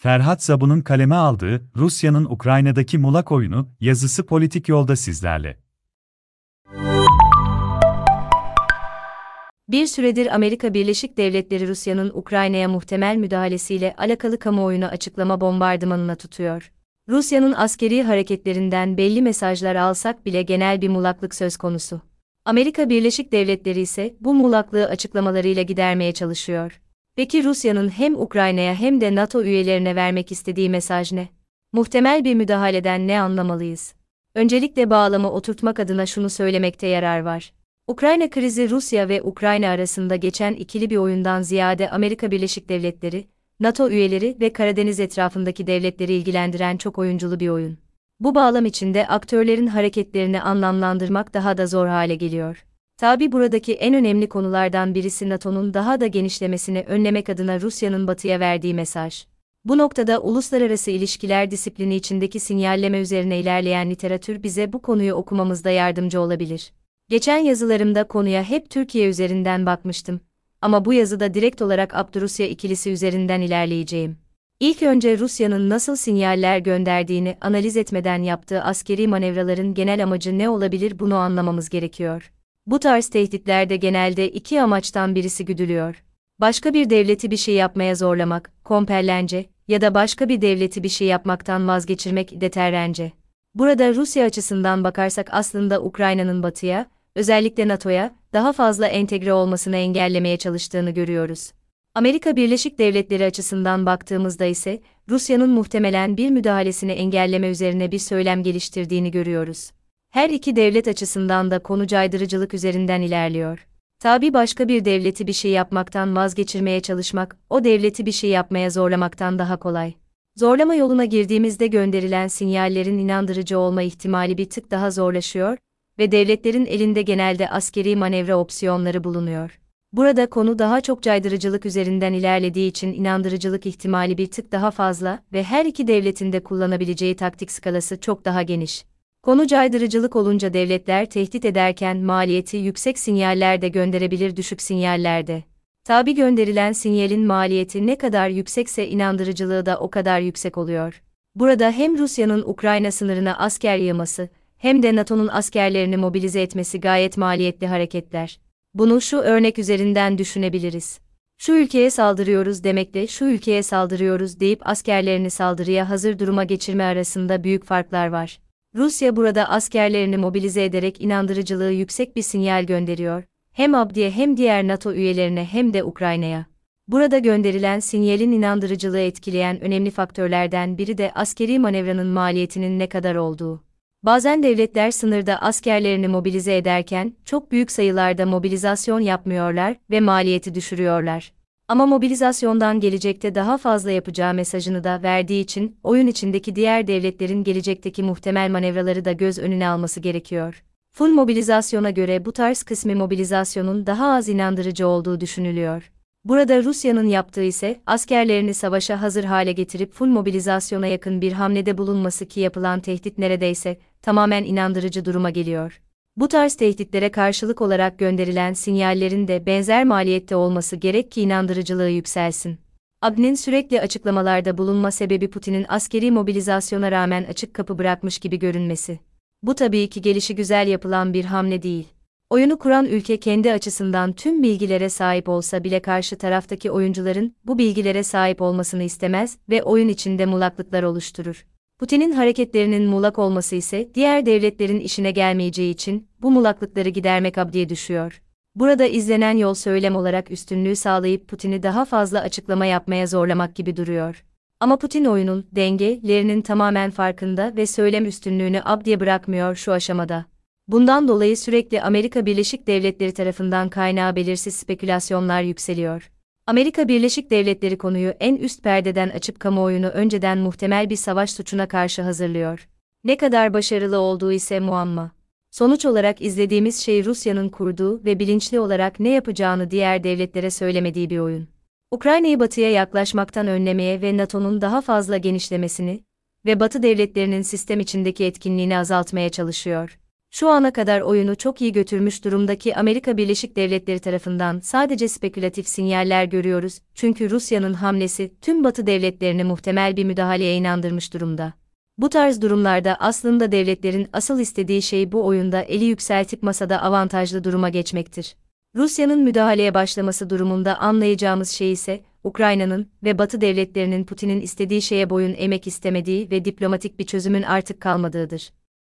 Ferhat Zabun'un kaleme aldığı Rusya'nın Ukrayna'daki mulak oyunu yazısı politik yolda sizlerle. Bir süredir Amerika Birleşik Devletleri Rusya'nın Ukrayna'ya muhtemel müdahalesiyle alakalı kamuoyunu açıklama bombardımanına tutuyor. Rusya'nın askeri hareketlerinden belli mesajlar alsak bile genel bir mulaklık söz konusu. Amerika Birleşik Devletleri ise bu mulaklığı açıklamalarıyla gidermeye çalışıyor. Peki Rusya'nın hem Ukrayna'ya hem de NATO üyelerine vermek istediği mesaj ne? Muhtemel bir müdahaleden ne anlamalıyız? Öncelikle bağlamı oturtmak adına şunu söylemekte yarar var. Ukrayna krizi Rusya ve Ukrayna arasında geçen ikili bir oyundan ziyade Amerika Birleşik Devletleri, NATO üyeleri ve Karadeniz etrafındaki devletleri ilgilendiren çok oyunculu bir oyun. Bu bağlam içinde aktörlerin hareketlerini anlamlandırmak daha da zor hale geliyor. Tabi buradaki en önemli konulardan birisi NATO'nun daha da genişlemesini önlemek adına Rusya'nın batıya verdiği mesaj. Bu noktada uluslararası ilişkiler disiplini içindeki sinyalleme üzerine ilerleyen literatür bize bu konuyu okumamızda yardımcı olabilir. Geçen yazılarımda konuya hep Türkiye üzerinden bakmıştım. Ama bu yazıda direkt olarak Abdurusya ikilisi üzerinden ilerleyeceğim. İlk önce Rusya'nın nasıl sinyaller gönderdiğini analiz etmeden yaptığı askeri manevraların genel amacı ne olabilir bunu anlamamız gerekiyor. Bu tarz tehditlerde genelde iki amaçtan birisi güdülüyor. Başka bir devleti bir şey yapmaya zorlamak, kompellence ya da başka bir devleti bir şey yapmaktan vazgeçirmek deterrence. Burada Rusya açısından bakarsak aslında Ukrayna'nın batıya, özellikle NATO'ya, daha fazla entegre olmasını engellemeye çalıştığını görüyoruz. Amerika Birleşik Devletleri açısından baktığımızda ise, Rusya'nın muhtemelen bir müdahalesini engelleme üzerine bir söylem geliştirdiğini görüyoruz. Her iki devlet açısından da konu caydırıcılık üzerinden ilerliyor. Tabi başka bir devleti bir şey yapmaktan vazgeçirmeye çalışmak, o devleti bir şey yapmaya zorlamaktan daha kolay. Zorlama yoluna girdiğimizde gönderilen sinyallerin inandırıcı olma ihtimali bir tık daha zorlaşıyor ve devletlerin elinde genelde askeri manevra opsiyonları bulunuyor. Burada konu daha çok caydırıcılık üzerinden ilerlediği için inandırıcılık ihtimali bir tık daha fazla ve her iki devletin de kullanabileceği taktik skalası çok daha geniş. Konu caydırıcılık olunca devletler tehdit ederken maliyeti yüksek sinyaller de gönderebilir düşük sinyallerde. Tabi gönderilen sinyalin maliyeti ne kadar yüksekse inandırıcılığı da o kadar yüksek oluyor. Burada hem Rusya'nın Ukrayna sınırına asker yığması, hem de NATO'nun askerlerini mobilize etmesi gayet maliyetli hareketler. Bunu şu örnek üzerinden düşünebiliriz. Şu ülkeye saldırıyoruz demekle şu ülkeye saldırıyoruz deyip askerlerini saldırıya hazır duruma geçirme arasında büyük farklar var. Rusya burada askerlerini mobilize ederek inandırıcılığı yüksek bir sinyal gönderiyor. Hem Abdi'ye hem diğer NATO üyelerine hem de Ukrayna'ya. Burada gönderilen sinyalin inandırıcılığı etkileyen önemli faktörlerden biri de askeri manevranın maliyetinin ne kadar olduğu. Bazen devletler sınırda askerlerini mobilize ederken çok büyük sayılarda mobilizasyon yapmıyorlar ve maliyeti düşürüyorlar. Ama mobilizasyondan gelecekte daha fazla yapacağı mesajını da verdiği için oyun içindeki diğer devletlerin gelecekteki muhtemel manevraları da göz önüne alması gerekiyor. Full mobilizasyona göre bu tarz kısmi mobilizasyonun daha az inandırıcı olduğu düşünülüyor. Burada Rusya'nın yaptığı ise askerlerini savaşa hazır hale getirip full mobilizasyona yakın bir hamlede bulunması ki yapılan tehdit neredeyse tamamen inandırıcı duruma geliyor. Bu tarz tehditlere karşılık olarak gönderilen sinyallerin de benzer maliyette olması gerek ki inandırıcılığı yükselsin. Abd'nin sürekli açıklamalarda bulunma sebebi Putin'in askeri mobilizasyona rağmen açık kapı bırakmış gibi görünmesi. Bu tabii ki gelişi güzel yapılan bir hamle değil. Oyunu kuran ülke kendi açısından tüm bilgilere sahip olsa bile karşı taraftaki oyuncuların bu bilgilere sahip olmasını istemez ve oyun içinde mulaklıklar oluşturur. Putin'in hareketlerinin mulak olması ise diğer devletlerin işine gelmeyeceği için bu mulaklıkları gidermek abdiye düşüyor. Burada izlenen yol söylem olarak üstünlüğü sağlayıp Putin'i daha fazla açıklama yapmaya zorlamak gibi duruyor. Ama Putin oyunun dengelerinin tamamen farkında ve söylem üstünlüğünü abdiye bırakmıyor şu aşamada. Bundan dolayı sürekli Amerika Birleşik Devletleri tarafından kaynağı belirsiz spekülasyonlar yükseliyor. Amerika Birleşik Devletleri konuyu en üst perdeden açıp kamuoyunu önceden muhtemel bir savaş suçuna karşı hazırlıyor. Ne kadar başarılı olduğu ise muamma. Sonuç olarak izlediğimiz şey Rusya'nın kurduğu ve bilinçli olarak ne yapacağını diğer devletlere söylemediği bir oyun. Ukrayna'yı batıya yaklaşmaktan önlemeye ve NATO'nun daha fazla genişlemesini ve Batı devletlerinin sistem içindeki etkinliğini azaltmaya çalışıyor. Şu ana kadar oyunu çok iyi götürmüş durumdaki Amerika Birleşik Devletleri tarafından sadece spekülatif sinyaller görüyoruz, çünkü Rusya'nın hamlesi tüm Batı devletlerini muhtemel bir müdahaleye inandırmış durumda. Bu tarz durumlarda aslında devletlerin asıl istediği şey bu oyunda eli yükseltip masada avantajlı duruma geçmektir. Rusya'nın müdahaleye başlaması durumunda anlayacağımız şey ise, Ukrayna'nın ve Batı devletlerinin Putin'in istediği şeye boyun eğmek istemediği ve diplomatik bir çözümün artık kalmadığıdır.